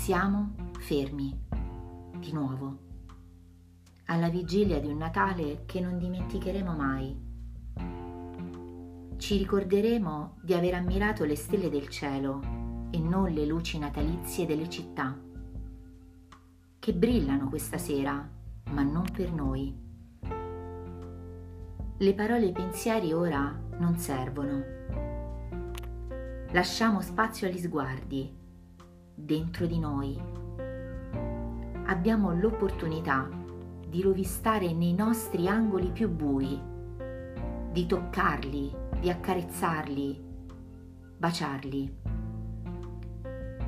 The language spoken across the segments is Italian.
Siamo fermi, di nuovo, alla vigilia di un Natale che non dimenticheremo mai. Ci ricorderemo di aver ammirato le stelle del cielo e non le luci natalizie delle città, che brillano questa sera, ma non per noi. Le parole e i pensieri ora non servono. Lasciamo spazio agli sguardi dentro di noi. Abbiamo l'opportunità di rovistare nei nostri angoli più bui, di toccarli, di accarezzarli, baciarli,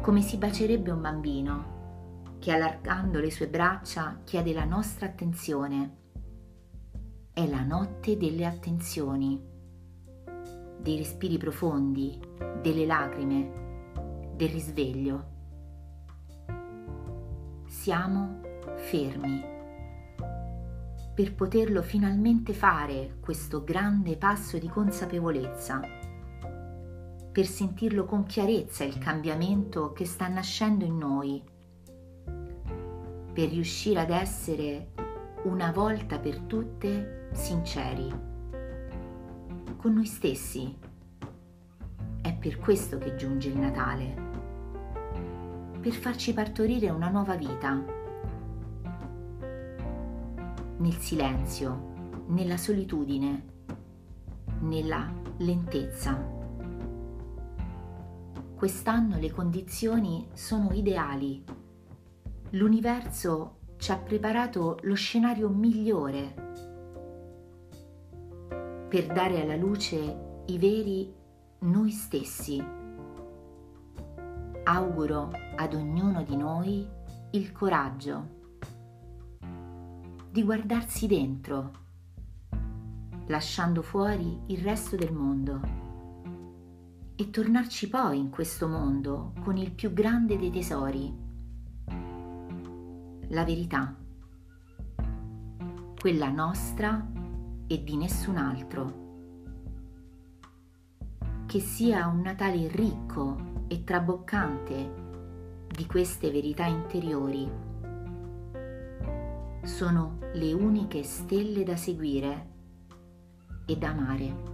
come si bacerebbe un bambino che allargando le sue braccia chiede la nostra attenzione. È la notte delle attenzioni, dei respiri profondi, delle lacrime, del risveglio siamo fermi per poterlo finalmente fare questo grande passo di consapevolezza, per sentirlo con chiarezza il cambiamento che sta nascendo in noi, per riuscire ad essere una volta per tutte sinceri con noi stessi. È per questo che giunge il Natale per farci partorire una nuova vita. Nel silenzio, nella solitudine, nella lentezza. Quest'anno le condizioni sono ideali. L'universo ci ha preparato lo scenario migliore per dare alla luce i veri noi stessi auguro ad ognuno di noi il coraggio di guardarsi dentro, lasciando fuori il resto del mondo e tornarci poi in questo mondo con il più grande dei tesori, la verità, quella nostra e di nessun altro. Che sia un Natale ricco e traboccante di queste verità interiori. Sono le uniche stelle da seguire e da amare.